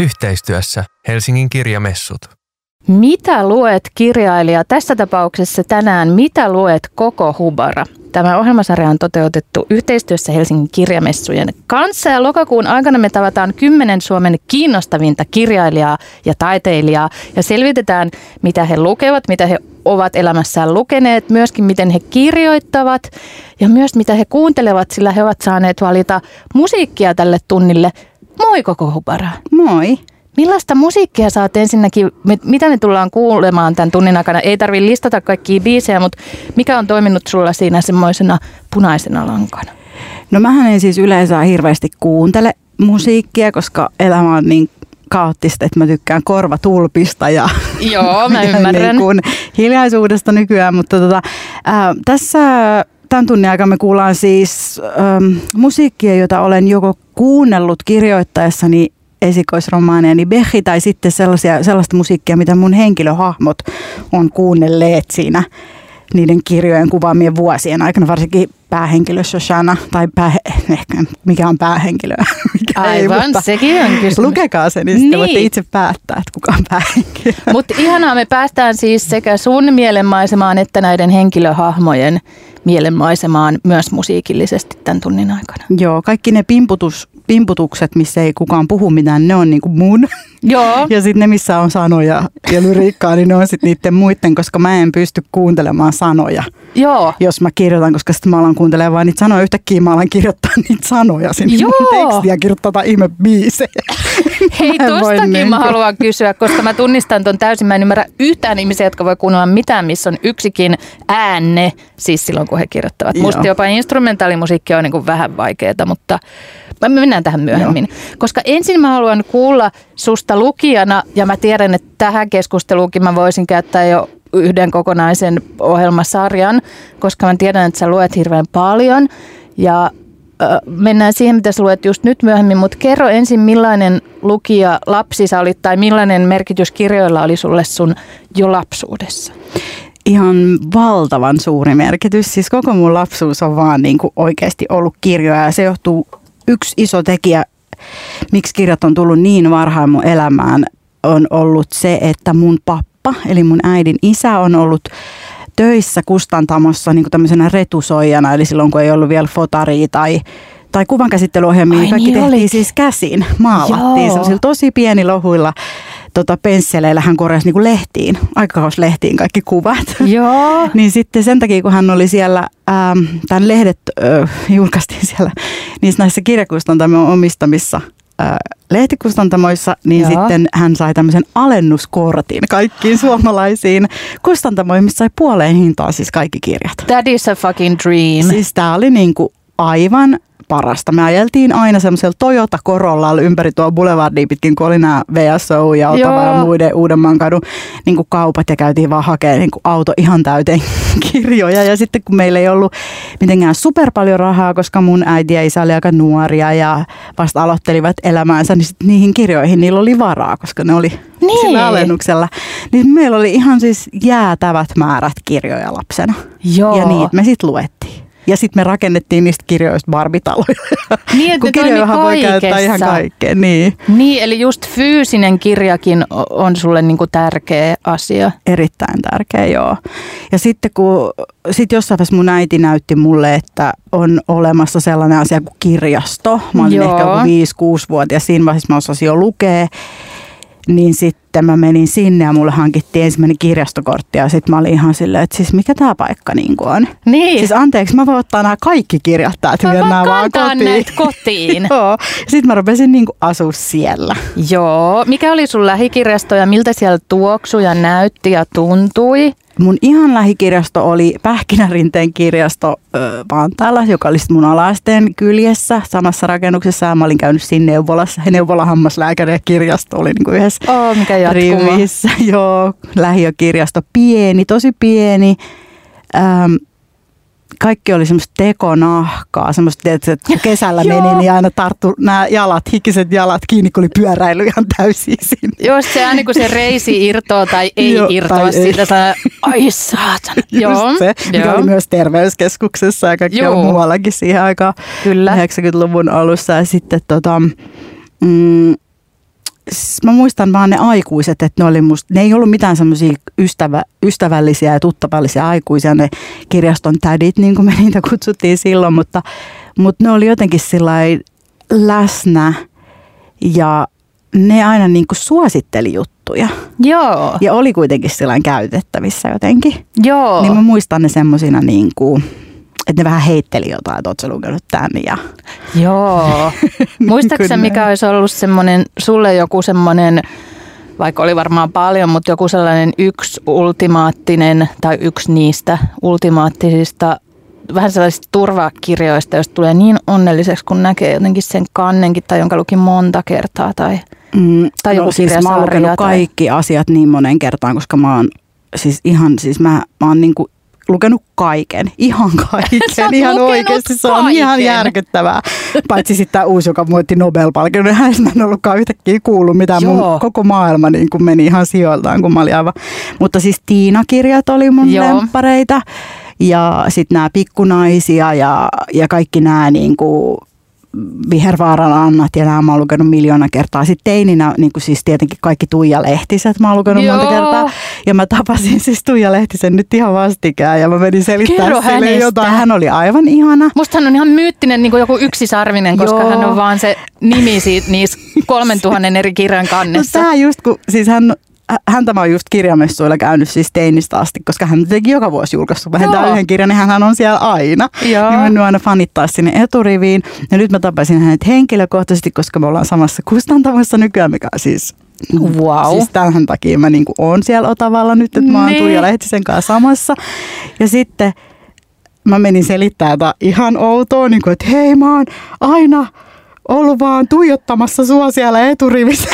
Yhteistyössä Helsingin kirjamessut. Mitä luet kirjailija? Tässä tapauksessa tänään Mitä luet koko Hubara? Tämä ohjelmasarja on toteutettu yhteistyössä Helsingin kirjamessujen kanssa ja lokakuun aikana me tavataan kymmenen Suomen kiinnostavinta kirjailijaa ja taiteilijaa ja selvitetään, mitä he lukevat, mitä he ovat elämässään lukeneet, myöskin miten he kirjoittavat ja myös mitä he kuuntelevat, sillä he ovat saaneet valita musiikkia tälle tunnille. Moi koko Hubara! Moi! Millaista musiikkia saat ensinnäkin, mitä me tullaan kuulemaan tämän tunnin aikana? Ei tarvitse listata kaikkia biisejä, mutta mikä on toiminut sulla siinä semmoisena punaisena lankana? No mähän en siis yleensä hirveästi kuuntele musiikkia, koska elämä on niin kaoottista, että mä tykkään korvatulpista ja, Joo, mä ymmärrän. niin kuin hiljaisuudesta nykyään, mutta tota, ää, tässä tämän tunnin aikana me kuullaan siis ähm, musiikkia, jota olen joko kuunnellut kirjoittaessani niin Bechi tai sitten sellaisia, sellaista musiikkia, mitä mun henkilöhahmot on kuunnelleet siinä niiden kirjojen kuvaamien vuosien aikana, varsinkin päähenkilö Shoshana, tai pää, ehkä mikä on päähenkilö. Mikä Aivan, ei, mutta sekin on kysymys. Lukekaa se, niin, niin. voitte itse päättää, että kuka on päähenkilö. Mutta ihanaa, me päästään siis sekä sun mielenmaisemaan että näiden henkilöhahmojen mielenmaisemaan myös musiikillisesti tämän tunnin aikana. Joo, kaikki ne pimputus, pimputukset, missä ei kukaan puhu mitään, ne on niinku mun. Joo. Ja sitten ne, missä on sanoja ja lyriikkaa, niin ne on sitten niiden muiden, koska mä en pysty kuuntelemaan sanoja. Joo. Jos mä kirjoitan, koska sitten mä alan kuuntelemaan vaan niitä sanoja. Yhtäkkiä mä alan kirjoittaa niitä sanoja sinne Joo. tekstiä, kirjoittaa ihme biisejä. Hei, tostakin niin mä haluan kysyä, koska mä tunnistan ton täysin. Mä en ymmärrä yhtään ihmisiä, jotka voi kuunnella mitään, missä on yksikin äänne, siis silloin kun he kirjoittavat. Musta jopa instrumentaalimusiikki on niin kuin vähän vaikeaa, mutta me mennään tähän myöhemmin. Joo. Koska ensin mä haluan kuulla susta lukijana, ja mä tiedän, että tähän keskusteluunkin mä voisin käyttää jo yhden kokonaisen ohjelmasarjan, koska mä tiedän, että sä luet hirveän paljon. Ja mennään siihen, mitä sä luet just nyt myöhemmin, mutta kerro ensin, millainen lukija lapsi sä olit tai millainen merkitys kirjoilla oli sulle sun jo lapsuudessa? Ihan valtavan suuri merkitys. Siis koko mun lapsuus on vaan niin kuin oikeasti ollut kirjoja ja se johtuu yksi iso tekijä, miksi kirjat on tullut niin varhain mun elämään, on ollut se, että mun pappa, eli mun äidin isä on ollut töissä kustantamossa niin tämmöisenä retusoijana, eli silloin kun ei ollut vielä fotaria tai tai kuvankäsittelyohjelmia, kaikki niin tehtiin olit. siis käsin, maalattiin tosi pieni lohuilla tota, pensseleillä hän korjasi niin kuin lehtiin, aikakauslehtiin kaikki kuvat. Joo. niin sitten sen takia, kun hän oli siellä, ähm, tämän lehdet äh, julkaistiin siellä niissä näissä kirjakustantamon omistamissa lehtikustantamoissa, niin Joo. sitten hän sai tämmöisen alennuskortin kaikkiin suomalaisiin kustantamoihin, missä sai puoleen hintaan siis kaikki kirjat. That is a fucking dream. Siis tämä oli niin kuin aivan parasta. Me ajeltiin aina semmoisella Toyota Corollalla ympäri tuo boulevardia pitkin, kun oli nämä VSO ja Otava ja muiden Uudenmaan kadun niin kuin kaupat ja käytiin vaan hakemaan niin kuin auto ihan täyteen kirjoja. Ja sitten kun meillä ei ollut mitenkään super paljon rahaa, koska mun äiti ja isä oli aika nuoria ja vasta aloittelivat elämäänsä, niin sitten niihin kirjoihin niillä oli varaa, koska ne oli niin. sillä alennuksella. Niin meillä oli ihan siis jäätävät määrät kirjoja lapsena. Joo. Ja niitä me sitten luettiin. Ja sitten me rakennettiin niistä kirjoista barbitaloja. Niin, Kun kirjojahan voi käyttää ihan kaikkeen. Niin. niin, eli just fyysinen kirjakin on sulle niinku tärkeä asia. Erittäin tärkeä, joo. Ja sitten kun sit jossain vaiheessa mun äiti näytti mulle, että on olemassa sellainen asia kuin kirjasto. Mä olin joo. ehkä 5-6-vuotias, siinä vaiheessa mä osasin jo lukea niin sitten mä menin sinne ja mulle hankittiin ensimmäinen kirjastokortti ja sitten mä olin ihan silleen, että siis mikä tämä paikka niin on. Niin. Siis anteeksi, mä voin ottaa nämä kaikki kirjat täältä mä nämä vaan kotiin. kotiin. Joo. Sitten mä rupesin niin asua siellä. Joo. Mikä oli sun lähikirjasto ja miltä siellä tuoksuja näytti ja tuntui? Mun ihan lähikirjasto oli Pähkinärinteen kirjasto Vantaalla, joka oli mun alaasteen kyljessä samassa rakennuksessa. Mä olin käynyt siinä neuvolassa. Neuvola hammaslääkäri ja kirjasto oli niin kuin yhdessä oh, mikä rivissä. Joo, lähiökirjasto. Pieni, tosi pieni. Ähm, kaikki oli semmoista tekonahkaa, semmoista, että kesällä meni, niin aina tarttu nämä jalat, hikiset jalat kiinni, kun oli pyöräily ihan täysin sinne. Joo, se aina kun se reisi irtoaa tai ei Joo, irtoa siitä, saa, ai saatana. Joo, se, mikä Joo. oli myös terveyskeskuksessa ja kaikki muuallakin siihen aikaan Kyllä. 90-luvun alussa. Ja sitten tota, mm, mä muistan vaan ne aikuiset, että ne, oli musta, ne ei ollut mitään semmoisia ystävä, ystävällisiä ja tuttavallisia aikuisia, ne kirjaston tädit, niin kuin me niitä kutsuttiin silloin, mutta, mutta ne oli jotenkin sillä läsnä ja ne aina niin kuin suositteli juttuja. Joo. Ja oli kuitenkin sillä käytettävissä jotenkin. Joo. Niin mä muistan ne semmosina niin kuin, että ne vähän heitteli jotain, että ootko lukenut tämän ja... Joo. Muistaaksä Niin mikä olisi ollut semmoinen, sulle joku semmoinen, vaikka oli varmaan paljon, mutta joku sellainen yksi ultimaattinen tai yksi niistä ultimaattisista vähän sellaisista turvakirjoista, joista tulee niin onnelliseksi, kun näkee jotenkin sen kannenkin tai jonka luki monta kertaa tai, Mm, tai joku no, siis mä oon lukenut tai- kaikki asiat niin monen kertaan, koska mä oon siis ihan, siis mä, mä oon niinku lukenut kaiken, ihan kaiken, ihan oikeasti. Se on ihan kaiken. järkyttävää. Paitsi sitten tämä uusi, joka voitti Nobel-palkinnon, mä en ollutkaan yhtäkkiä kuullut, mitä Joo. mun koko maailma niin kuin meni ihan sijoiltaan, kun mä olin aivan. Mutta siis Tiina-kirjat oli mun Joo. lemppareita. Ja sitten nämä pikkunaisia ja, ja kaikki nämä niin kuin Vihervaaran Annat ja nämä mä oon lukenut miljoona kertaa. Sitten teininä niin kuin siis tietenkin kaikki Tuija Lehtiset mä oon lukenut monta Joo. kertaa. Ja mä tapasin siis Tuija Lehtisen nyt ihan vastikään ja mä menin selittämään Kerro sille hänestä. jotain. Hän oli aivan ihana. Musta hän on ihan myyttinen niin kuin joku yksisarvinen, koska Joo. hän on vaan se nimi siitä, niissä kolmen tuhannen eri kirjan No kannessa. tää just kun, siis hän, häntä mä oon just kirjamessuilla käynyt siis teinistä asti, koska hän teki joka vuosi julkaissut vähintään Joo. yhden kirjan, niin hän on siellä aina. Joo. Niin mennyt aina fanittaa sinne eturiviin. Ja nyt mä tapasin hänet henkilökohtaisesti, koska me ollaan samassa kustantamossa nykyään, mikä siis Wow. Siis tämän takia mä niinku oon siellä Otavalla nyt, että mä oon Niin. Tuija Lehtisen kanssa samassa. Ja sitten mä menin selittämään tätä ihan outoa, niin kuin, että hei mä oon aina ollut vaan tuijottamassa sua siellä eturivissä.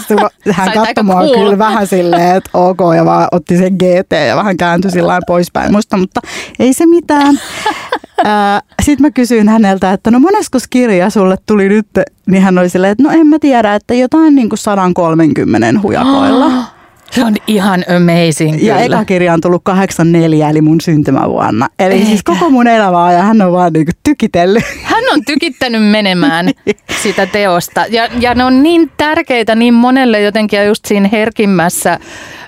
Hän katsoi mua cool. kyllä vähän silleen, että ok, ja vaan otti sen GT ja vähän kääntyi sillä poispäin musta, mutta ei se mitään. Sitten mä kysyin häneltä, että no monesko kirja sulle tuli nyt, niin hän oli silleen, että no en mä tiedä, että jotain niin kuin 130 hujakoilla. Se on ihan amazing Ja kyllä. eka kirja on tullut 84, eli mun syntymävuonna. Eli Eikä. siis koko mun elämä ja hän on vaan niinku tykitellyt. Hän on tykittänyt menemään sitä teosta. Ja, ja ne on niin tärkeitä niin monelle jotenkin ja just siinä herkimmässä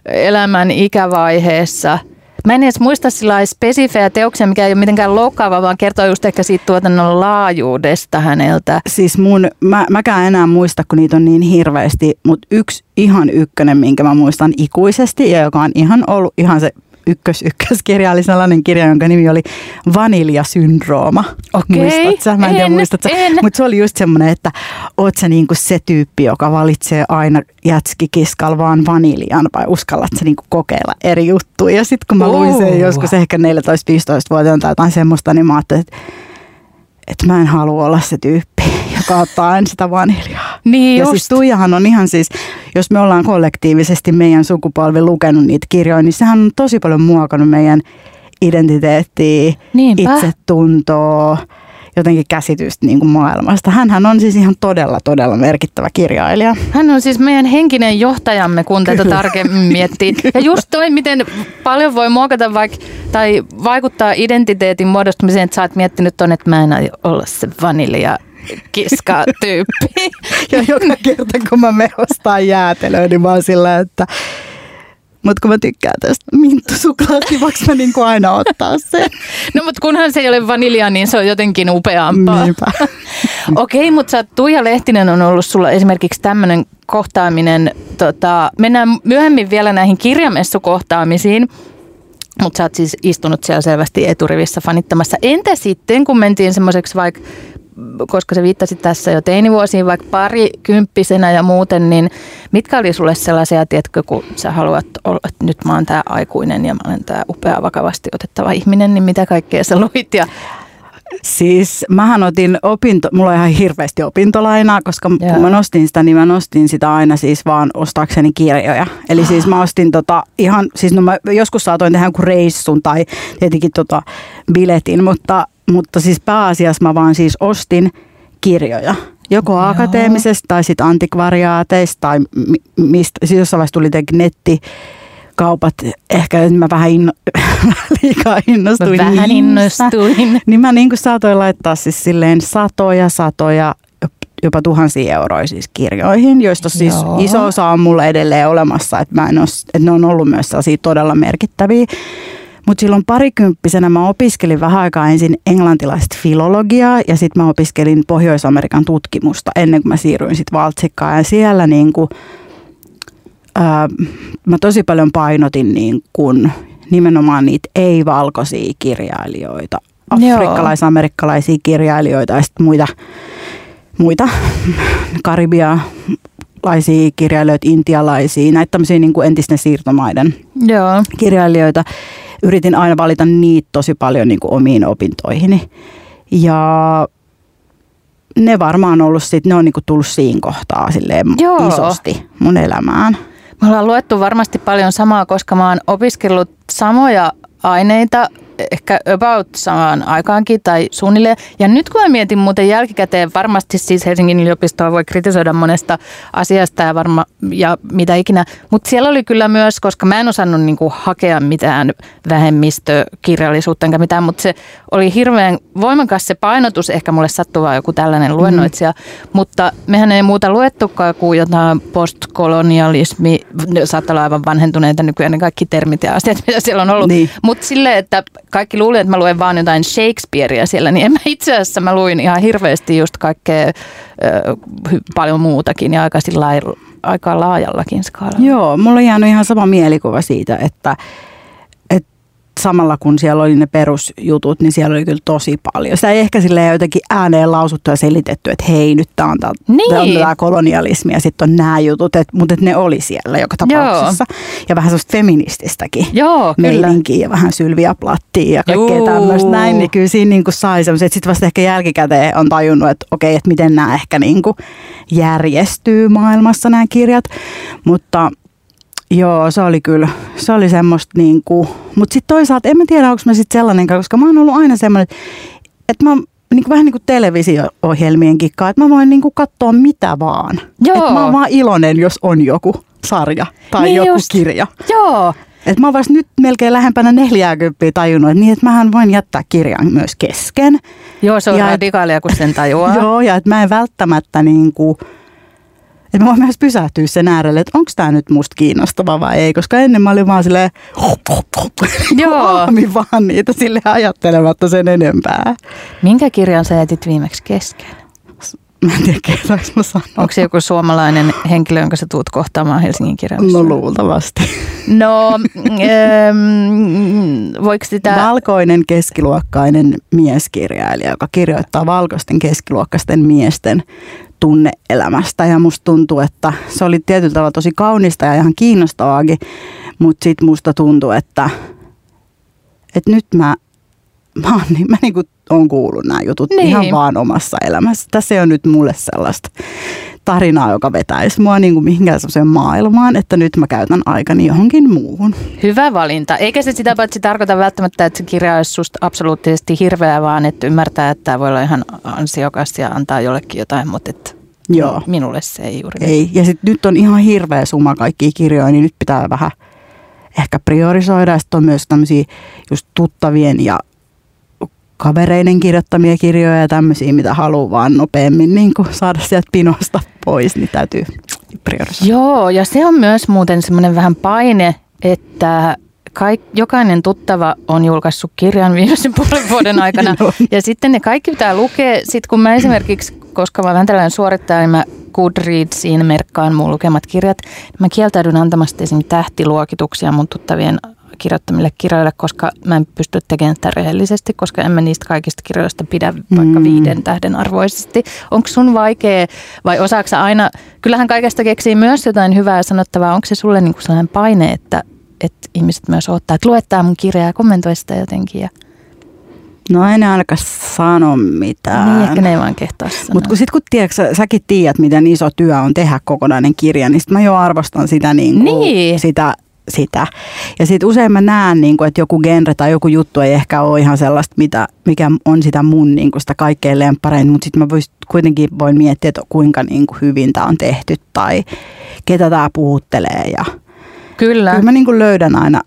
elämän ikävaiheessa. Mä en edes muista sillä spesifejä teoksia, mikä ei ole mitenkään loukkaava, vaan kertoo just ehkä siitä tuotannon laajuudesta häneltä. Siis mun, mä, mäkään enää muista, kun niitä on niin hirveästi, mutta yksi ihan ykkönen, minkä mä muistan ikuisesti ja joka on ihan ollut ihan se ykkös ykköskirja oli sellainen kirja, jonka nimi oli Vaniljasyndrooma. Okei, Muistat sä? Mä en, tiedä, en, muistat sä? en. Mutta se oli just semmoinen, että oot sä niinku se tyyppi, joka valitsee aina jätskikiskal vaan vaniljan vai uskallat sä niinku kokeilla eri juttuja. Ja sitten kun mä luin sen joskus ehkä 14-15-vuotiaana tai jotain semmoista, niin mä ajattelin, että, että mä en halua olla se tyyppi, joka ottaa aina sitä vaniljaa. Niin Ja just. siis Tuijahan on ihan siis, jos me ollaan kollektiivisesti meidän sukupolvi lukenut niitä kirjoja, niin sehän on tosi paljon muokannut meidän identiteettiä, Niinpä. itsetuntoa, jotenkin käsitystä niin kuin maailmasta. Hänhän on siis ihan todella, todella merkittävä kirjailija. Hän on siis meidän henkinen johtajamme, kun tätä Kyllä. tarkemmin miettii. Ja just toi, miten paljon voi muokata vaikka, tai vaikuttaa identiteetin muodostumiseen, että sä oot miettinyt ton, että mä en aio olla se vanilja kiska tyyppi. Ja joka kerta, kun mä mehostaan jäätelöä, niin mä oon sillä, että mutta kun mä tykkään tästä minttusuklaasta, niin voiko mä niinku aina ottaa sen? No mutta kunhan se ei ole vanilja, niin se on jotenkin upeampaa. Niinpä. Okei, mutta sä, Tuija Lehtinen on ollut sulla esimerkiksi tämmöinen kohtaaminen, tota, mennään myöhemmin vielä näihin kirjamessukohtaamisiin, mutta sä oot siis istunut siellä selvästi eturivissä fanittamassa. Entä sitten, kun mentiin semmoiseksi vaikka, koska se viittasi tässä jo teinivuosiin, vaikka parikymppisenä ja muuten, niin mitkä oli sulle sellaisia, tiedätkö, kun sä haluat olla, että nyt mä oon tää aikuinen ja mä olen tää upea vakavasti otettava ihminen, niin mitä kaikkea sä luit ja Siis mähän otin opinto, mulla on ihan hirveästi opintolainaa, koska Joo. kun mä nostin sitä, niin mä nostin sitä aina siis vaan ostaakseni kirjoja. Eli siis mä ostin tota ihan, siis no mä joskus saatoin tehdä jonkun reissun tai tietenkin tota biletin, mutta, mutta siis pääasiassa mä vaan siis ostin kirjoja. Joko Joo. akateemisesta tai sitten antikvariaateista tai mi- mistä, siis jossain vaiheessa tuli jotenkin netti kaupat, ehkä nyt mä vähän inno, liikaa innostuin Mä vähän innostuin. Niin mä niin kuin saatoin laittaa siis silleen satoja, satoja jopa tuhansia euroja siis kirjoihin, joista siis Joo. iso osa on mulle edelleen olemassa, että, mä en ole, että ne on ollut myös sellaisia todella merkittäviä. Mutta silloin parikymppisenä mä opiskelin vähän aikaa ensin englantilaista filologiaa ja sitten mä opiskelin Pohjois-Amerikan tutkimusta ennen kuin mä siirryin sitten Valtsikkaan. Ja siellä niin kuin, ää, mä tosi paljon painotin niin kuin nimenomaan niitä ei-valkoisia kirjailijoita, afrikkalais-amerikkalaisia kirjailijoita ja sitten muita, muita karibialaisia kirjailijoita, intialaisia, näitä tämmöisiä niin kuin entisten siirtomaiden Joo. kirjailijoita yritin aina valita niitä tosi paljon niin kuin omiin opintoihini. Ja ne varmaan ollut sit, ne on niin kuin tullut siinä kohtaa silleen Joo. isosti mun elämään. Me ollaan luettu varmasti paljon samaa, koska mä oon opiskellut samoja aineita ehkä about samaan aikaankin tai suunnilleen. Ja nyt kun mä mietin muuten jälkikäteen, varmasti siis Helsingin yliopistoa voi kritisoida monesta asiasta ja, varma, ja mitä ikinä, mutta siellä oli kyllä myös, koska mä en osannut niinku hakea mitään vähemmistökirjallisuutta enkä mitään, mutta se oli hirveän voimakas se painotus, ehkä mulle sattuva joku tällainen luennoitsija, mm. mutta mehän ei muuta luettukaan kuin jotain postkolonialismi, saattaa olla aivan vanhentuneita nykyään ne kaikki termit ja asiat, mitä siellä on ollut, niin. mutta silleen, että kaikki luulivat, että mä luen vaan jotain Shakespearea siellä, niin en mä itse asiassa mä luin ihan hirveästi just kaikkea ö, paljon muutakin ja aika, aika laajallakin skaalalla. Joo, mulla on jäänyt ihan sama mielikuva siitä, että samalla kun siellä oli ne perusjutut, niin siellä oli kyllä tosi paljon. Sitä ei ehkä silleen jotenkin ääneen lausuttu ja selitetty, että hei, nyt tämä on tämä niin. kolonialismi ja sitten on nämä jutut, et, mutta et ne oli siellä joka tapauksessa. Joo. Ja vähän sellaista feminististäkin Joo, meininkiä ja vähän sylviä plattia ja kaikkea tämmöistä näin, niin kyllä siinä niin kuin sai semmoisen, että sitten vasta ehkä jälkikäteen on tajunnut, että okei, että miten nämä ehkä niin kuin järjestyy maailmassa nämä kirjat, mutta Joo, se oli kyllä, se oli semmoista niinku, mutta sitten toisaalta en mä tiedä, onko mä sitten sellainen, koska mä oon ollut aina semmoinen, että mä niin kuin, vähän niin kuin televisio-ohjelmien kikkaa, että mä voin niin kuin katsoa mitä vaan. Joo. Että mä oon vaan iloinen, jos on joku sarja tai niin joku just. kirja. Joo. Et mä oon vasta nyt melkein lähempänä 40 tajunnut, että niin, että mähän voin jättää kirjan myös kesken. Joo, se on radikaalia, kun sen tajuaa. joo, ja että mä en välttämättä niin kuin, että mä voin myös pysähtyä sen äärelle, että onko tämä nyt musta kiinnostava vai ei, koska ennen mä olin vaan silleen, Joo. vaan niitä sille ajattelematta sen enempää. Minkä kirjan sä jätit viimeksi kesken? Mä en tiedä, kertaanko mä sanoa. Onko se joku suomalainen henkilö, jonka sä tuut kohtaamaan Helsingin kirjallisuudessa? No luultavasti. No, ähm, voiko sitä... Valkoinen keskiluokkainen mieskirjailija, joka kirjoittaa valkoisten keskiluokkaisten miesten tunneelämästä ja musta tuntuu, että se oli tietyllä tavalla tosi kaunista ja ihan kiinnostavaakin, mutta sitten musta tuntuu, että, että nyt mä, mä, oon, niin, mä niinku on kuullut nämä jutut niin. ihan vaan omassa elämässä. Tässä ei ole nyt mulle sellaista tarinaa, joka vetäisi mua niin kuin mihinkään sellaiseen maailmaan, että nyt mä käytän aikani johonkin muuhun. Hyvä valinta. Eikä se sitä paitsi tarkoita välttämättä, että se kirja olisi susta absoluuttisesti hirveä, vaan että ymmärtää, että tämä voi olla ihan ansiokas ja antaa jollekin jotain, mutta että Joo. minulle se ei juuri. Ei. Ja sitten nyt on ihan hirveä suma kaikkia kirjoja, niin nyt pitää vähän ehkä priorisoida. Ja sitten on myös tämmöisiä just tuttavien ja kavereiden kirjoittamia kirjoja ja tämmöisiä, mitä haluaa vaan nopeammin niin saada sieltä pinosta pois, niin täytyy priorisoida. Joo, ja se on myös muuten semmoinen vähän paine, että kaik, jokainen tuttava on julkaissut kirjan viimeisen puolen vuoden aikana. ja sitten ne kaikki pitää lukea. Sitten kun mä esimerkiksi, koska mä vähän tällainen suorittaja, niin mä Goodreadsiin merkkaan mun lukemat kirjat. Mä kieltäydyn antamasta esimerkiksi tähtiluokituksia mun tuttavien kirjoittamille kirjoille, koska mä en pysty tekemään sitä rehellisesti, koska en mä niistä kaikista kirjoista pidä vaikka mm. viiden tähden arvoisesti. Onko sun vaikea vai osaako aina, kyllähän kaikesta keksii myös jotain hyvää sanottavaa, onko se sulle niinku sellainen paine, että, että ihmiset myös ottaa, että luettaa mun kirjaa ja kommentoi sitä jotenkin ja No en alka sanoa mitään. Niin, ehkä ne ei vaan kehtaa Mutta kun sit kun tiedätkö, sä, säkin tiedät, miten iso työ on tehdä kokonainen kirja, niin sit mä jo arvostan sitä, niin kuin, niin. sitä sitä. Ja sitten usein mä näen, niin että joku genre tai joku juttu ei ehkä ole ihan sellaista, mitä, mikä on sitä mun niin kuin sitä kaikkein lemppareinta, mutta sitten mä vois, kuitenkin voin miettiä, että kuinka niin kuin hyvin tämä on tehty tai ketä tämä puhuttelee. Ja kyllä. Kyllä mä niin kuin löydän aina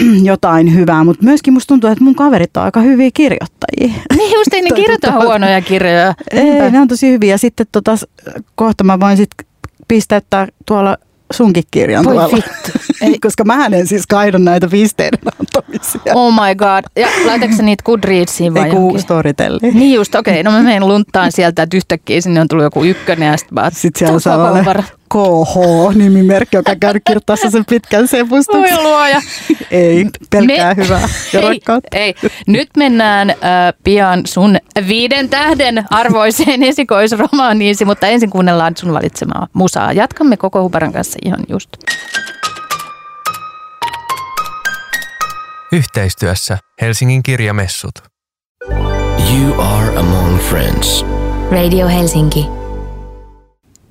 jotain hyvää, mutta myöskin musta tuntuu, että mun kaverit on aika hyviä kirjoittajia. Niin just ei ne kirjoita huonoja kirjoja. Ei, ne on tosi hyviä. Sitten tota, kohta mä voin sitten pistäyttää tuolla sunkin kirjan Voi. Ei. Koska mä en siis kaido näitä pisteiden antamisia. Oh my god. Ja laitatko niitä Goodreadsiin vai Ei kun johonkin? storytelliin. Niin just, okei. No mä menen lunttaan sieltä, että yhtäkkiä sinne on tullut joku ykkönen ja sitten vaan... Sitten siellä vara. KH-nimimerkki, joka käy kirjoittaa sen pitkän Voi sepustuksen. luoja. Ei, pelkkää Me- hyvää ja ei, rakkautta. ei. Nyt mennään äh, pian sun viiden tähden arvoiseen esikoisromaaniisi, mutta ensin kuunnellaan sun valitsemaa musaa. Jatkamme koko Hubaran kanssa ihan just. Yhteistyössä Helsingin kirjamessut. You are among friends. Radio Helsinki.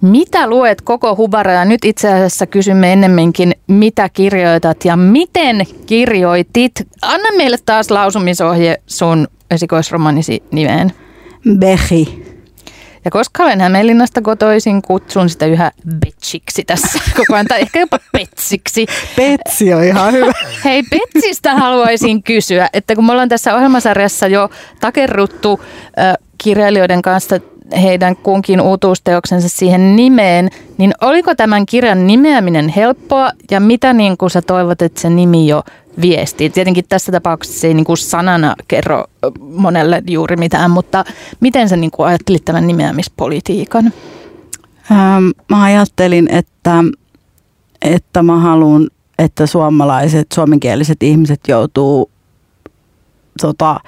Mitä luet koko Hubara? Ja nyt itse asiassa kysymme ennemminkin, mitä kirjoitat ja miten kirjoitit. Anna meille taas lausumisohje sun esikoisromanisi nimeen. Behi. Ja koska olen Hämeenlinnasta kotoisin, kutsun sitä yhä Betsiksi tässä koko ajan, tai ehkä jopa Petsiksi. Petsi on ihan hyvä. Hei, Petsistä haluaisin kysyä, että kun me ollaan tässä ohjelmasarjassa jo takerruttu äh, kirjailijoiden kanssa heidän kunkin uutuusteoksensa siihen nimeen, niin oliko tämän kirjan nimeäminen helppoa ja mitä niin kuin sä toivot, että se nimi jo viestii? Tietenkin tässä tapauksessa se ei niin kuin sanana kerro monelle juuri mitään, mutta miten sä niin kuin ajattelit tämän nimeämispolitiikan? Ähm, mä ajattelin, että, että mä haluan, että suomalaiset, suomenkieliset ihmiset joutuu tota,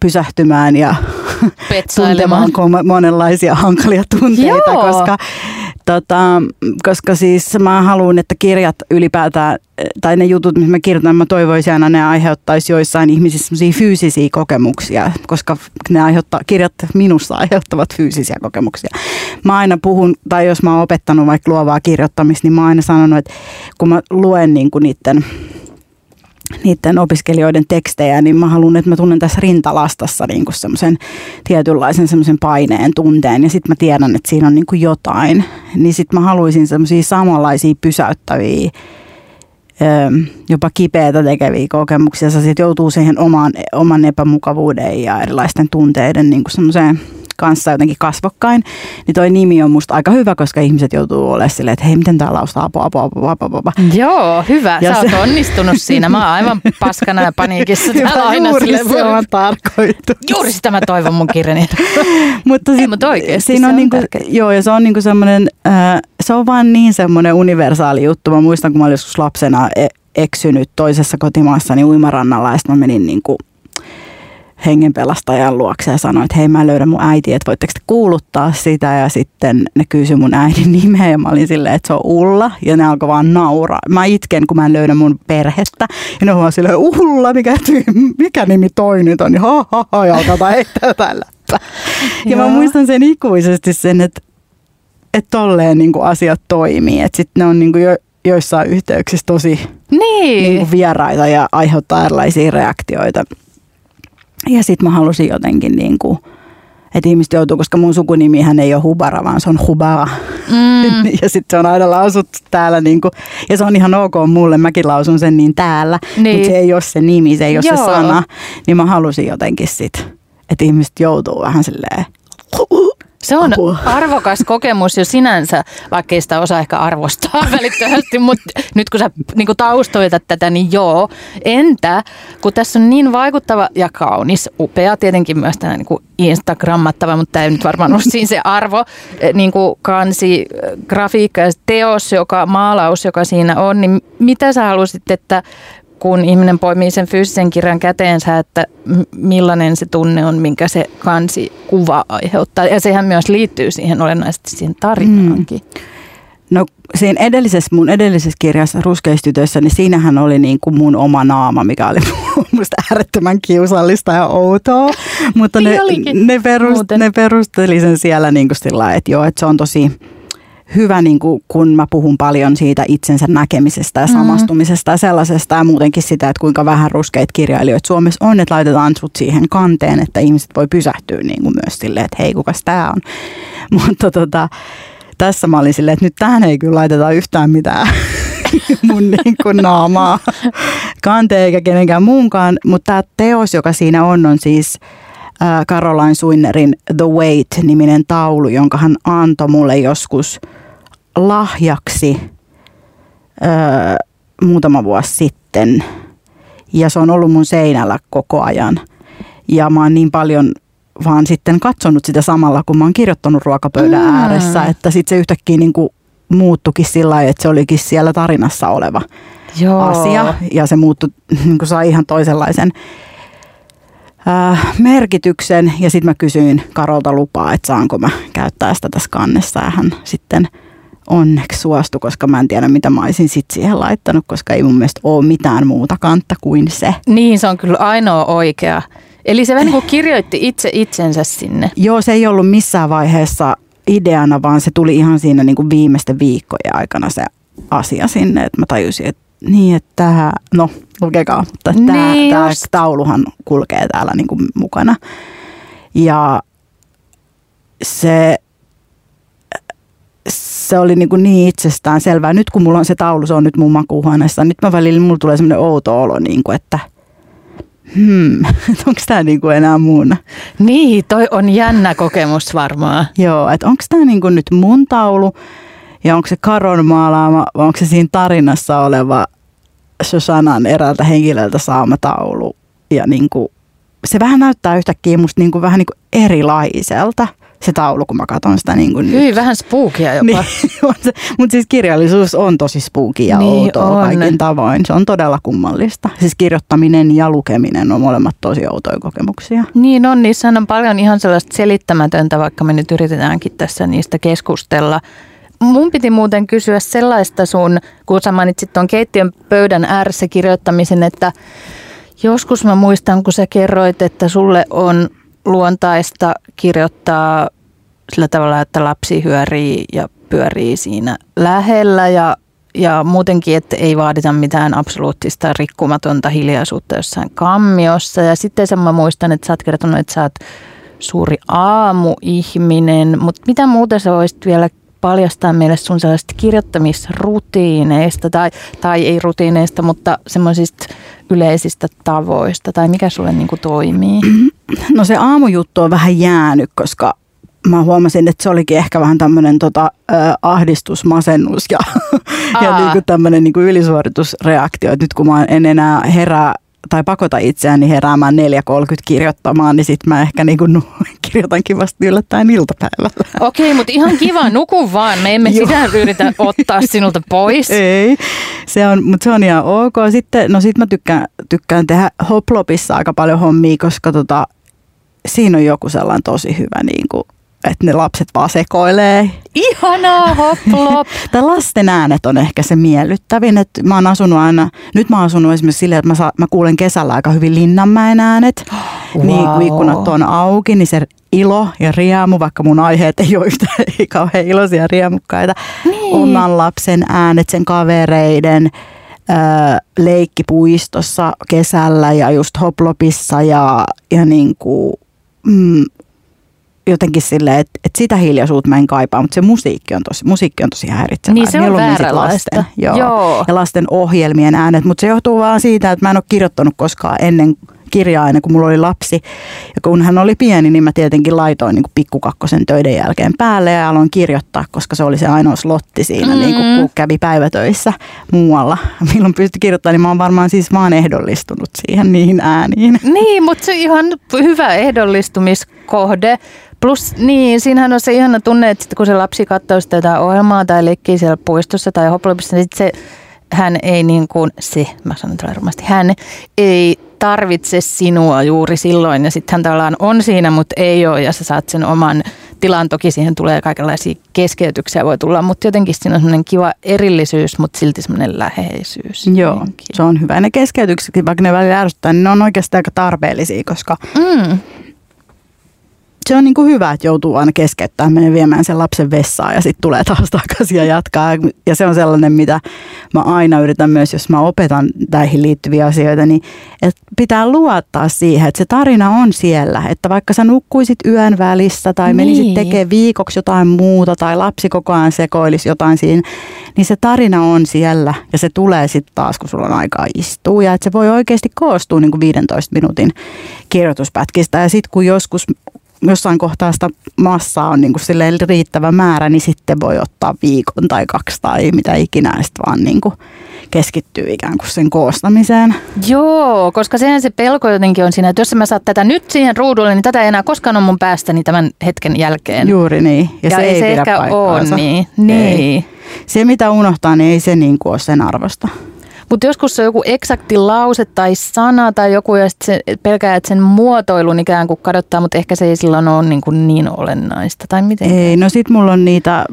pysähtymään ja. Tuntemaan monenlaisia hankalia tunteita, Joo. koska, tota, koska siis mä haluan, että kirjat ylipäätään, tai ne jutut, mitä mä kirjoitan, mä toivoisin aina, ne aiheuttaisi joissain ihmisissä fyysisiä kokemuksia, koska ne aiheuttaa, kirjat minussa aiheuttavat fyysisiä kokemuksia. Mä aina puhun, tai jos mä oon opettanut vaikka luovaa kirjoittamista, niin mä oon aina sanonut, että kun mä luen niin kuin niiden niiden opiskelijoiden tekstejä, niin mä haluan, että mä tunnen tässä rintalastassa niin kuin semmoisen tietynlaisen semmoisen paineen tunteen ja sitten mä tiedän, että siinä on niin kuin jotain. Niin sitten mä haluaisin semmoisia samanlaisia pysäyttäviä, jopa kipeätä tekeviä kokemuksia. Sä joutuu siihen oman, oman epämukavuuden ja erilaisten tunteiden niin kuin semmoiseen kanssa jotenkin kasvokkain, niin toi nimi on musta aika hyvä, koska ihmiset joutuu olemaan silleen, että hei, miten tää laustaa, apua, apua, apua, apua, apua. Joo, hyvä. Ja Sä se- oot onnistunut siinä. Mä oon aivan paskana ja paniikissa. Hyvä, Täällä aina juuri silleen, se on tarkoitus. Juuri sitä mä toivon mun kirjani. mutta, Ei, sit, mutta oikeesti siinä on, on niinku, joo, ja se on niinku semmoinen, äh, se on vaan niin semmoinen universaali juttu. Mä muistan, kun mä olin joskus lapsena e- eksynyt toisessa kotimaassani uimarannalla, ja sitten mä menin niinku hengenpelastajan luokse ja sanoin, että hei mä löydän mun äiti, että voitteko te kuuluttaa sitä ja sitten ne kysyi mun äidin nimeä ja mä olin silleen, että se on Ulla ja ne alkoi vaan nauraa. Mä itken, kun mä en löydä mun perhettä ja ne on vaan silleen, Ulla, mikä, mikä nimi toi nyt on, ha ha ha ja alkaa heittää tällä. Ja mä muistan sen ikuisesti sen, että että tolleen niin asiat toimii. Että sitten ne on niin jo, joissain yhteyksissä tosi Niin. niin kuin vieraita ja aiheuttaa erilaisia reaktioita. Ja sitten mä halusin jotenkin, niin kuin, että ihmiset joutuu, koska mun sukunimihän ei ole Hubara, vaan se on Hubara. Mm. ja sitten se on aina lausuttu täällä, niin kuin, ja se on ihan ok mulle, mäkin lausun sen niin täällä, Niin. mutta se ei ole se nimi, se ei ole Joo. se sana. Niin mä halusin jotenkin sit, että ihmiset joutuu vähän silleen, Se on Apua. arvokas kokemus jo sinänsä, vaikka ei sitä osaa ehkä arvostaa välittömästi, mutta nyt kun sä niin kun taustoitat tätä, niin joo. Entä, kun tässä on niin vaikuttava ja kaunis, upea tietenkin myös tämä niin Instagrammattava, mutta tämä ei nyt varmaan ole siinä se arvo, eh, niin kuin kansi, eh, grafiikka ja teos, joka, maalaus, joka siinä on, niin mitä sä halusit, että kun ihminen poimii sen fyysisen kirjan käteensä, että millainen se tunne on, minkä se kansi kuva aiheuttaa. Ja sehän myös liittyy siihen olennaisesti siihen tarinaankin. No siinä edellisessä, mun edellisessä kirjassa Ruskeistytöissä, niin siinähän oli niin kuin mun oma naama, mikä oli musta äärettömän kiusallista ja outoa. Mutta ne, Niin olikin, ne, perust, muuten. ne perusteli sen siellä niin kuin sillä että joo, että se on tosi hyvä, niin kuin, kun mä puhun paljon siitä itsensä näkemisestä ja samastumisesta ja sellaisesta ja muutenkin sitä, että kuinka vähän ruskeita kirjailijoita Suomessa on, että laitetaan sut siihen kanteen, että ihmiset voi pysähtyä niin kuin myös silleen, että hei, kukas tää on. Mutta tota, tässä mä olin silleen, että nyt tähän ei kyllä laiteta yhtään mitään mun niin kuin naamaa. kanteen eikä kenenkään muunkaan, mutta tämä teos, joka siinä on, on siis äh, Caroline Suinnerin The Wait-niminen taulu, jonka hän antoi mulle joskus lahjaksi äh, muutama vuosi sitten. Ja se on ollut mun seinällä koko ajan. Ja mä oon niin paljon vaan sitten katsonut sitä samalla, kun mä oon kirjoittanut ruokapöydän mm. ääressä, että sitten se yhtäkkiä niin kuin muuttukin sillä lailla, että se olikin siellä tarinassa oleva Joo. asia. Ja se muuttui, niin kuin sai ihan toisenlaisen äh, merkityksen. Ja sitten mä kysyin Karolta lupaa, että saanko mä käyttää sitä tässä kannessa. Ja hän sitten onneksi suostui, koska mä en tiedä mitä mä olisin sit siihen laittanut, koska ei mun mielestä ole mitään muuta kantta kuin se. Niin, se on kyllä ainoa oikea. Eli se vähän niin kuin kirjoitti itse itsensä sinne. Joo, se ei ollut missään vaiheessa ideana, vaan se tuli ihan siinä niin kuin viimeisten viikkojen aikana se asia sinne, että mä tajusin, että niin, että tämä, no lukekaa, mutta tämä, niin tämä tauluhan kulkee täällä niin kuin mukana. Ja se, se oli niin, kuin niin itsestään selvää. Nyt kun mulla on se taulu, se on nyt mun makuuhuoneessa, nyt mä välillä, mulla tulee semmoinen outo olo, niin kuin, että – hmm, onko tämä niinku enää mun? Niin, toi on jännä kokemus varmaan. Joo, että onko tämä niinku nyt mun taulu ja onko se Karon maalaama vai onko se siinä tarinassa oleva Shosanan eräältä henkilöltä saama taulu. Ja niinku, se vähän näyttää yhtäkkiä musta niinku vähän niinku erilaiselta se taulu, kun mä katson sitä niin kuin Hyvin vähän spookia jopa. Niin, mutta siis kirjallisuus on tosi spookia ja niin outoa on. kaikin tavoin. Se on todella kummallista. Siis kirjoittaminen ja lukeminen on molemmat tosi outoja kokemuksia. Niin on, niissä on paljon ihan sellaista selittämätöntä, vaikka me nyt yritetäänkin tässä niistä keskustella. Mun piti muuten kysyä sellaista sun, kun sä mainitsit tuon keittiön pöydän ääressä kirjoittamisen, että joskus mä muistan, kun sä kerroit, että sulle on luontaista kirjoittaa sillä tavalla, että lapsi hyörii ja pyörii siinä lähellä ja, ja muutenkin, että ei vaadita mitään absoluuttista rikkumatonta hiljaisuutta jossain kammiossa. Ja sitten sen mä muistan, että sä oot kertonut, että sä oot suuri aamuihminen, mutta mitä muuta sä voisit vielä paljastaa meille sun sellaisista kirjoittamisrutiineista tai, tai ei rutiineista, mutta semmoisista yleisistä tavoista tai mikä sulle niin kuin toimii? No se aamujuttu on vähän jäänyt, koska mä huomasin, että se olikin ehkä vähän tämmöinen tota, äh, ahdistus, masennus ja, ja niin kuin tämmöinen niin kuin ylisuoritusreaktio. Et nyt kun mä en enää herää tai pakota itseäni heräämään 4.30 kirjoittamaan, niin sitten mä ehkä niin kuin kirjoitankin vasta yllättäen iltapäivällä. Okei, mutta ihan kiva, nuku vaan. Me emme sitä yritä ottaa sinulta pois. Ei, se on, mutta se on ihan ok. Sitten, no sit mä tykkään, tykkään tehdä hoplopissa aika paljon hommia, koska tota, siinä on joku sellainen tosi hyvä niin kuin että ne lapset vaan sekoilee. Ihanaa, hoplop. Tämä lasten äänet on ehkä se miellyttävin. Että mä oon asunut aina, nyt mä oon asunut esimerkiksi silleen, että mä, saa, mä kuulen kesällä aika hyvin Linnanmäen äänet. Wow. Niin kun ikkunat on auki, niin se ilo ja riemu, vaikka mun aiheet ei ole yhtä ei kauhean iloisia riemukkaita. Niin. Oman lapsen äänet, sen kavereiden, leikki puistossa kesällä ja just hoplopissa ja, ja niin kuin, mm, jotenkin silleen, että, että sitä hiljaisuutta mä en kaipaa, mutta se musiikki on tosi, musiikki on tosi häiritsevää. Niin se on vääränlaista. Joo, joo. Ja lasten ohjelmien äänet, mutta se johtuu vaan siitä, että mä en ole kirjoittanut koskaan ennen kirjaa ennen kuin mulla oli lapsi. Ja kun hän oli pieni, niin mä tietenkin laitoin niin kuin pikkukakkosen töiden jälkeen päälle ja aloin kirjoittaa, koska se oli se ainoa slotti siinä, mm-hmm. niin kuin, kun kävi päivätöissä muualla. Milloin pystyi kirjoittamaan, niin mä oon varmaan siis vaan ehdollistunut siihen niihin ääniin. Niin, mutta se ihan hyvä ehdollistumiskohde. Plus niin, siinähän on se ihana tunne, että kun se lapsi katsoo sitä jotain ohjelmaa tai leikkii siellä puistossa tai hoplopissa, niin se hän ei niin kuin, se, mä sanon tällä varmasti, hän ei tarvitse sinua juuri silloin ja sitten hän tavallaan on siinä, mutta ei ole ja sä saat sen oman tilan. Toki siihen tulee kaikenlaisia keskeytyksiä voi tulla, mutta jotenkin siinä on semmoinen kiva erillisyys, mutta silti semmoinen läheisyys. Joo, se on hyvä. Ne keskeytykset, vaikka ne välillä ärsyttää, niin ne on oikeastaan aika tarpeellisia, koska mm se on niin kuin hyvä, että joutuu aina keskeyttämään, menee viemään sen lapsen vessaan ja sitten tulee taas takaisin ja jatkaa. Ja se on sellainen, mitä mä aina yritän myös, jos mä opetan näihin liittyviä asioita, niin että pitää luottaa siihen, että se tarina on siellä. Että vaikka sä nukkuisit yön välissä tai menisit niin. tekemään viikoksi jotain muuta tai lapsi koko ajan sekoilisi jotain siinä, niin se tarina on siellä ja se tulee sitten taas, kun sulla on aikaa istua. Ja että se voi oikeasti koostua niin kuin 15 minuutin kirjoituspätkistä. Ja sitten kun joskus jossain kohtaa sitä massaa on niin kuin riittävä määrä, niin sitten voi ottaa viikon tai kaksi tai mitä ikinä, ja sitten vaan niin kuin keskittyy ikään kuin sen koostamiseen. Joo, koska sehän se pelko jotenkin on siinä, että jos mä saat tätä nyt siihen ruudulle, niin tätä ei enää koskaan ole mun päästäni tämän hetken jälkeen. Juuri niin. Ja, ja se ei, ei se ehkä ole niin. niin. Ei. Se mitä unohtaa, niin ei se niin kuin ole sen arvosta. Mutta joskus se on joku eksakti lause tai sana tai joku, ja se pelkää, että sen muotoilun ikään kuin kadottaa, mutta ehkä se ei silloin ole niin, kuin niin olennaista. Tai miten? Ei, no sit mulla on niitä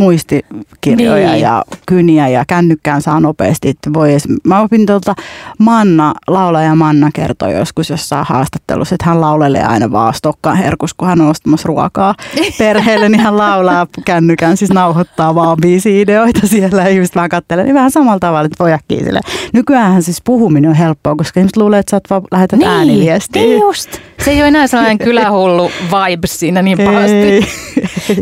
muistikirjoja niin. ja kyniä ja kännykkään saa nopeasti. Että voi edes, mä opin tuolta Manna, laulaja Manna kertoi joskus jossain haastattelussa, että hän laulelee aina vaan stokkaan herkus, kun hän on ostamassa ruokaa perheelle, niin hän laulaa kännykän, siis nauhoittaa vaan biisi-ideoita siellä ja ihmiset vähän katselee, niin vähän samalla tavalla, että voi äkkiä sille. Nykyään siis puhuminen on helppoa, koska ihmiset luulee, että sä oot vaan lähetät niin, ääniviestiä. Niin just. Se ei ole enää sellainen kylähullu vibe siinä niin pahasti. Ei.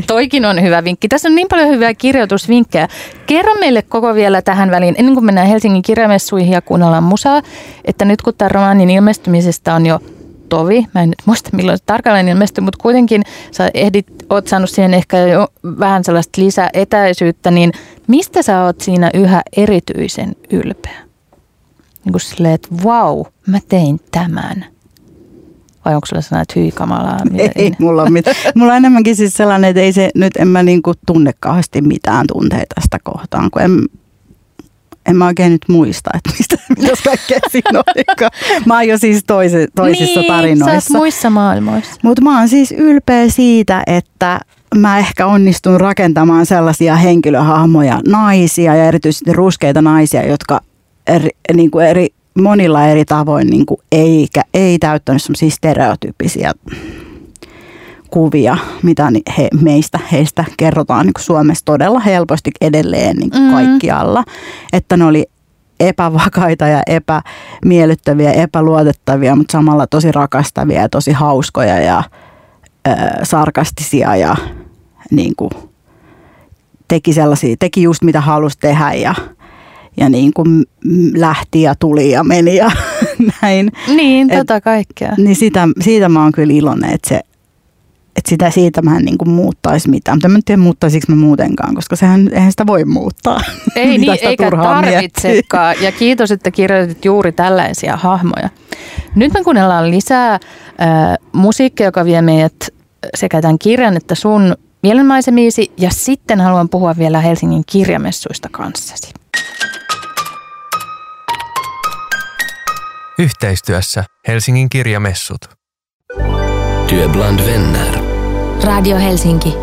Toikin on hyvä vinkki. Tässä on niin paljon hyviä kirjoitusvinkkejä. Kerro meille koko vielä tähän väliin, ennen kuin mennään Helsingin kirjamessuihin ja kuunnellaan musaa, että nyt kun tämä romaanin ilmestymisestä on jo tovi, mä en nyt muista milloin se tarkalleen ilmestyi, mutta kuitenkin sä ehdit, oot saanut siihen ehkä jo vähän sellaista lisäetäisyyttä, niin mistä sä oot siinä yhä erityisen ylpeä? Niin kuin silleen, että vau, mä tein tämän. Vai onko sulla sellainen, että hyi kamalaa? Ei, ei mulla on mitään. Mulla on enemmänkin siis sellainen, että ei se nyt, en mä niinku tunne kauheasti mitään tunteita tästä kohtaan, kun en, en mä oikein nyt muista, että mistä, mitäs kaikkea siinä olikaan. Mä oon jo siis toisi, toisissa niin, tarinoissa. Sä muissa maailmoissa. Mutta mä oon siis ylpeä siitä, että mä ehkä onnistun rakentamaan sellaisia henkilöhahmoja, naisia ja erityisesti ruskeita naisia, jotka eri, niin kuin eri monilla eri tavoin niin kuin eikä, ei täyttänyt semmoisia stereotyyppisiä kuvia, mitä he, meistä, heistä kerrotaan niin Suomessa todella helposti edelleen niin mm. kaikkialla. Että ne oli epävakaita ja epämiellyttäviä, epäluotettavia, mutta samalla tosi rakastavia ja tosi hauskoja ja ö, sarkastisia ja niin kuin, teki sellaisia, teki just mitä halusi tehdä ja ja niin kuin lähti ja tuli ja meni ja näin. Niin, Et, tota kaikkea. Niin sitä, siitä mä oon kyllä iloinen, että se että sitä siitä mä en niin kuin muuttaisi mitään. Mutta mä en tiedä muuttaisiko mä muutenkaan, koska sehän, eihän sitä voi muuttaa. Ei niin, eikä tarvitsekaan. Ja kiitos, että kirjoitit juuri tällaisia hahmoja. Nyt me kuunnellaan lisää äh, musiikkia, joka vie meidät sekä tämän kirjan että sun mielenmaisemiisi. Ja sitten haluan puhua vielä Helsingin kirjamessuista kanssasi. Yhteistyössä Helsingin kirjamessut. Työ bland vänner. Radio Helsinki.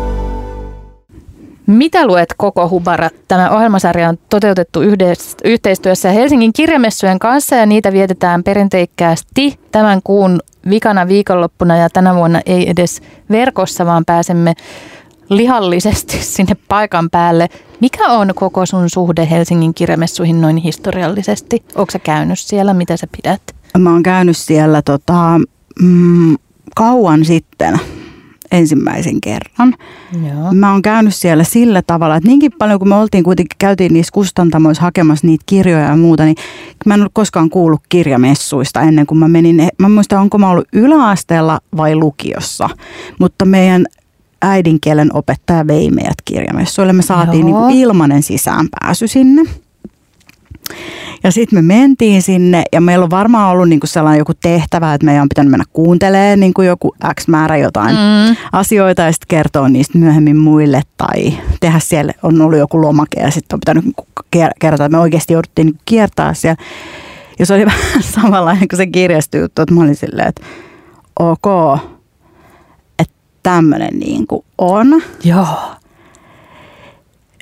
Mitä luet koko Hubara? Tämä ohjelmasarja on toteutettu yhdessä, yhteistyössä Helsingin kirjamessujen kanssa ja niitä vietetään perinteikkäästi tämän kuun vikana viikonloppuna ja tänä vuonna ei edes verkossa, vaan pääsemme lihallisesti sinne paikan päälle. Mikä on koko sun suhde Helsingin kirjamessuihin noin historiallisesti? Onko sä käynyt siellä? Mitä sä pidät? Mä oon käynyt siellä tota, mm, kauan sitten ensimmäisen kerran. Joo. Mä oon käynyt siellä sillä tavalla, että niinkin paljon kun me oltiin kuitenkin, käytiin niissä kustantamoissa hakemassa niitä kirjoja ja muuta, niin mä en ollut koskaan kuullut kirjamessuista ennen kuin mä menin. Mä muistan, onko mä ollut yläasteella vai lukiossa, mutta meidän äidinkielen opettaja vei meidät kirjamessuille. Me saatiin niin kuin ilmanen sisäänpääsy sinne. Ja sitten me mentiin sinne ja meillä on varmaan ollut niinku sellainen joku tehtävä, että meidän on pitänyt mennä kuuntelemaan niinku joku X määrä jotain mm. asioita ja sitten kertoa niistä myöhemmin muille tai tehdä siellä, on ollut joku lomake ja sitten on pitänyt niinku kertoa, että me oikeasti jouduttiin niinku kiertää siellä. Ja se oli vähän samanlainen kuin se kirjastujuttu, että mä olin silleen, että ok, tämmöinen niin kuin on. Joo.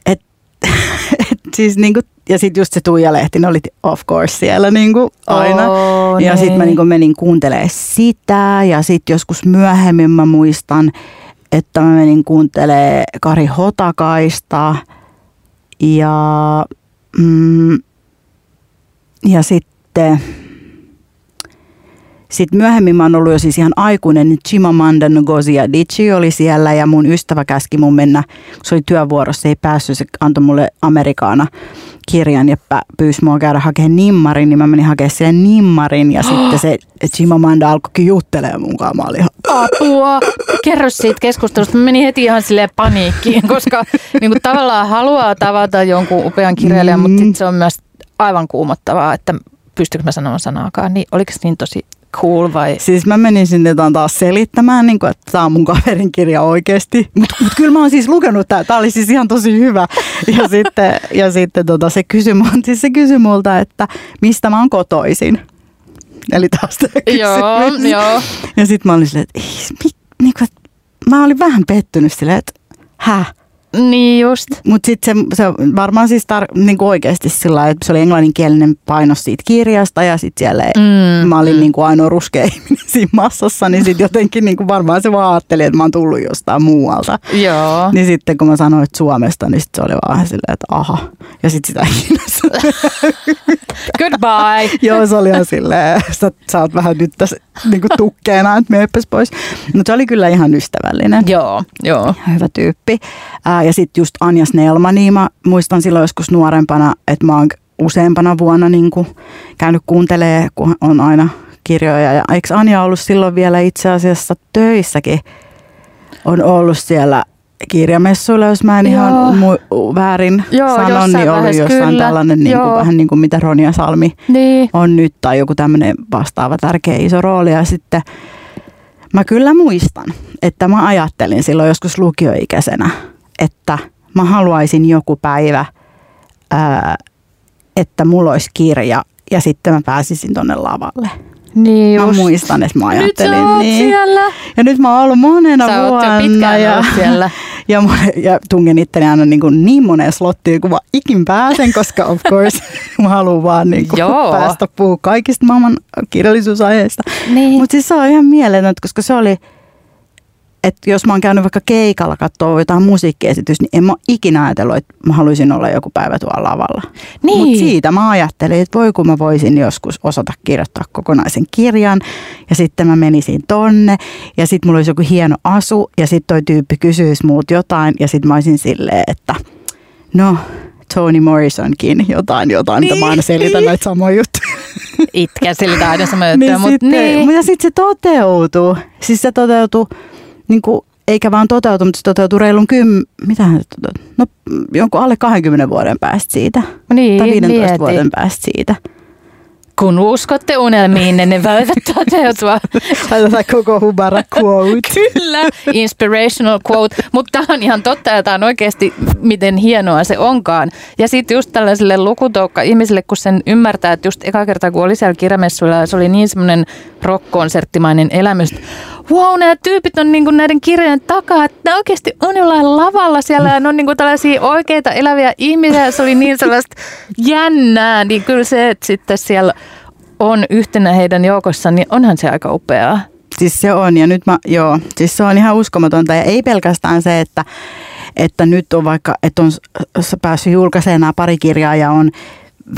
Et, et siis niin kuin ja sitten just se Tuija Lehti, ne oli of course siellä niin kuin aina. Oh, ja sitten mä niin. niin menin kuuntelemaan sitä ja sitten joskus myöhemmin mä muistan, että mä menin kuuntelemaan Kari Hotakaista ja, mm, ja sitten sitten myöhemmin mä oon ollut jo siis ihan aikuinen, niin Chimamanda Ngozi Adichie oli siellä ja mun ystävä käski mun mennä, kun se oli työvuorossa, se ei päässyt, se antoi mulle Amerikaana kirjan ja pyysi mua käydä hakemaan nimmarin, niin mä menin hakemaan sen nimmarin ja sitten se Chimamanda alkoikin juttelemaan mun kanssa. Mä olin ihan, Apua. Kerro siitä keskustelusta. Mä menin heti ihan silleen paniikkiin, koska niin kuin tavallaan haluaa tavata jonkun upean kirjailijan, mm. mutta se on myös aivan kuumottavaa, että pystyykö mä sanomaan sanaakaan. Niin oliko se niin tosi cool vai? Siis mä menin sinne jotain taas selittämään, niin kuin, että tämä on mun kaverin kirja oikeasti. Mutta mut kyllä mä oon siis lukenut tämä. Tämä oli siis ihan tosi hyvä. Ja sitten, ja sitten tota, se, kysyi, siis se kysyi multa, että mistä mä oon kotoisin. Eli taas tämä Joo, kysymys. joo. Ja sitten mä olin silleen, että ei, mi, niin kuin, että mä olin vähän pettynyt silleen, että häh? Niin just. Mutta sitten se, se varmaan siis tar- niinku oikeasti sillä että se oli englanninkielinen painos siitä kirjasta ja sitten siellä Mm, mm, mä olin niinku ainoa ruskea ihminen siinä massassa, niin sitten jotenkin niinku varmaan se vaan ajatteli, että mä oon tullut jostain muualta. Joo. Niin sitten kun mä sanoin, että Suomesta, niin sit se oli vaan silleen, että aha. Ja sitten sitä kiinnosta. Goodbye. Joo, se oli ihan silleen, sä, sä oot vähän nyt tässä niinku tukkeena, että meepäs pois. Mutta se oli kyllä ihan ystävällinen. joo, joo. Hyvä tyyppi. Ää, ja sitten just Anja Snellmania, mä muistan silloin joskus nuorempana, että mä oon useampana vuonna niin kuin käynyt kuuntelee, kun on aina kirjoja. Ja eikö Anja ollut silloin vielä itse asiassa töissäkin? On ollut siellä kirjamessuilla, jos mä en Joo. ihan mu- väärin Joo, sanon, jossain niin vaiheessa jossain kyllä. tällainen niin kuin, vähän niin kuin mitä Ronja Salmi Niin. on nyt tai joku tämmöinen vastaava tärkeä iso rooli. Ja sitten mä kyllä muistan, että mä ajattelin silloin joskus lukioikäisenä, että mä haluaisin joku päivä, ää, että mulla olisi kirja ja sitten mä pääsisin tonne lavalle. Niin Mä just. muistan, että mä Nyt ajattelin sä oot niin. siellä. Ja nyt mä oon ollut monena Sä oot jo vuonna. pitkään ja, ollut siellä. ja, mon- ja tungen itteni aina niin, kuin niin moneen slottiin, kun mä ikin pääsen, koska of course mä haluan vaan niin kuin Joo. päästä puhua kaikista maailman kirjallisuusaiheista. Niin. Mutta siis se on ihan mieletöntä, koska se oli, että jos mä oon käynyt vaikka keikalla katsoa jotain musiikkiesitystä, niin en mä ikinä ajatellut, että mä haluaisin olla joku päivä tuolla lavalla. Niin. Mutta siitä mä ajattelin, että voi kun mä voisin joskus osata kirjoittaa kokonaisen kirjan. Ja sitten mä menisin tonne ja sitten mulla olisi joku hieno asu ja sitten toi tyyppi kysyisi multa jotain ja sitten mä olisin silleen, että no Toni Morrisonkin jotain, jotain, niin. mitä mä aina selitän näitä samoja juttuja. Itkä siltä aina sama juttu, Niin mutta sitten, niin. Ja sitten se toteutuu. Siis se toteutuu, niin kuin, eikä vaan toteutu, mutta se toteutuu reilun kym... Mitähän se toteutuu? No jonkun alle 20 vuoden päästä siitä. Niin, tai 15 mieti. vuoden päästä siitä. Kun uskotte unelmiin, ne voivat toteutua. Laitetaan koko hubara quote. Kyllä, inspirational quote. Mutta tämä on ihan totta ja tämä on oikeasti miten hienoa se onkaan. Ja sitten just tällaiselle lukutoukka ihmisille, kun sen ymmärtää, että just eka kerta kun oli siellä kirjamessuilla ja se oli niin semmoinen rock-konserttimainen elämys. Wow, nämä tyypit on niinku näiden kirjojen takaa, että ne oikeasti on jollain lavalla siellä ja ne on niinku tällaisia oikeita eläviä ihmisiä. Se oli niin sellaista jännää, niin kyllä se, että sitten siellä on yhtenä heidän joukossaan, niin onhan se aika upeaa. Siis se on, ja nyt mä, joo, siis se on ihan uskomatonta. Ja ei pelkästään se, että, että nyt on vaikka, että on päässyt julkaisemaan nämä pari kirjaa ja on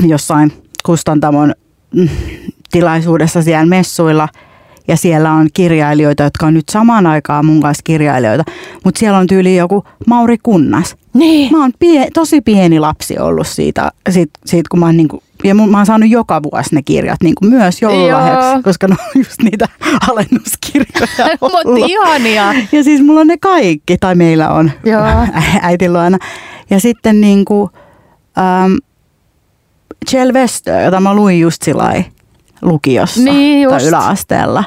jossain kustantamon mm, tilaisuudessa siellä messuilla. Ja siellä on kirjailijoita, jotka on nyt samaan aikaan mun kanssa kirjailijoita. Mutta siellä on tyyli joku Mauri Kunnas. Niin. Mä oon pie, tosi pieni lapsi ollut siitä, siitä, siitä kun mä oon niinku, ja mun, mä oon saanut joka vuosi ne kirjat niinku myös joululahjaksi, koska ne on just niitä alennuskirjoja Mutta ihania. Ja siis mulla on ne kaikki, tai meillä on Joo. ä- äiti luona. Ja sitten niinku, ähm, Kjell Westö, jota mä luin just sillai lukiossa Niin tai just. yläasteella.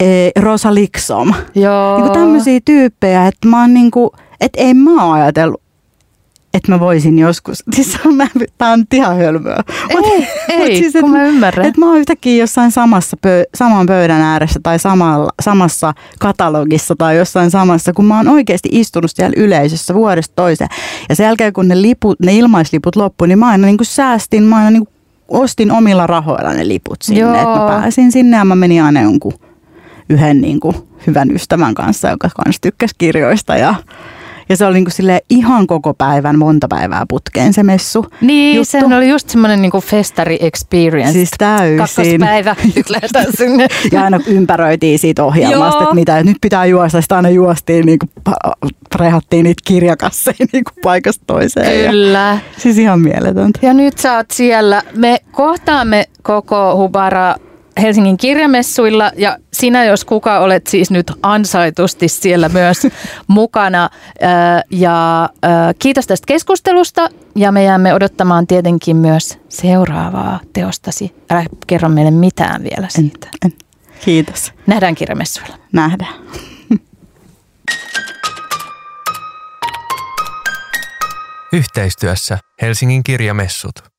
E, Rosa Liksom. Joo. Niinku tämmöisiä tyyppejä, että mä oon niinku, että en mä ajatellut, että mä voisin joskus, siis tämä on ihan hölmöä. Ei, ei siis, kun mä ymmärrän. Että mä oon yhtäkkiä jossain samassa pö, saman pöydän ääressä tai samalla, samassa katalogissa tai jossain samassa, kun mä oon oikeasti istunut siellä yleisössä vuodesta toiseen. Ja sen jälkeen kun ne, liput, ne ilmaisliput loppu, niin mä aina niin kuin säästin, mä aina niin kuin ostin omilla rahoilla ne liput sinne, että mä pääsin sinne ja mä menin aina jonkun yhden niin kuin hyvän ystävän kanssa, joka kanssa tykkäsi kirjoista ja ja se oli niin kuin ihan koko päivän, monta päivää putkeen se messu. Niin, juttu. sehän oli just semmoinen niin festari experience. Siis täysin. Kakkospäivä, nyt lähdetään sinne. ja aina ympäröitiin siitä ohjelmasta, että mitä, että nyt pitää juosta. Sitten aina juostiin, niin kuin, rehattiin niitä kirjakasseja niin kuin paikasta toiseen. Kyllä. Ja, siis ihan mieletöntä. Ja nyt sä oot siellä. Me kohtaamme koko Hubara Helsingin kirjamessuilla ja sinä, jos kuka, olet siis nyt ansaitusti siellä myös mukana. Ja kiitos tästä keskustelusta ja me jäämme odottamaan tietenkin myös seuraavaa teostasi. Älä kerro meille mitään vielä siitä. En, en. Kiitos. Nähdään kirjamessuilla. Nähdään. Yhteistyössä Helsingin kirjamessut.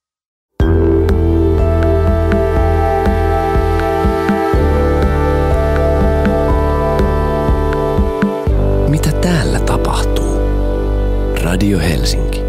Radio Helsinki.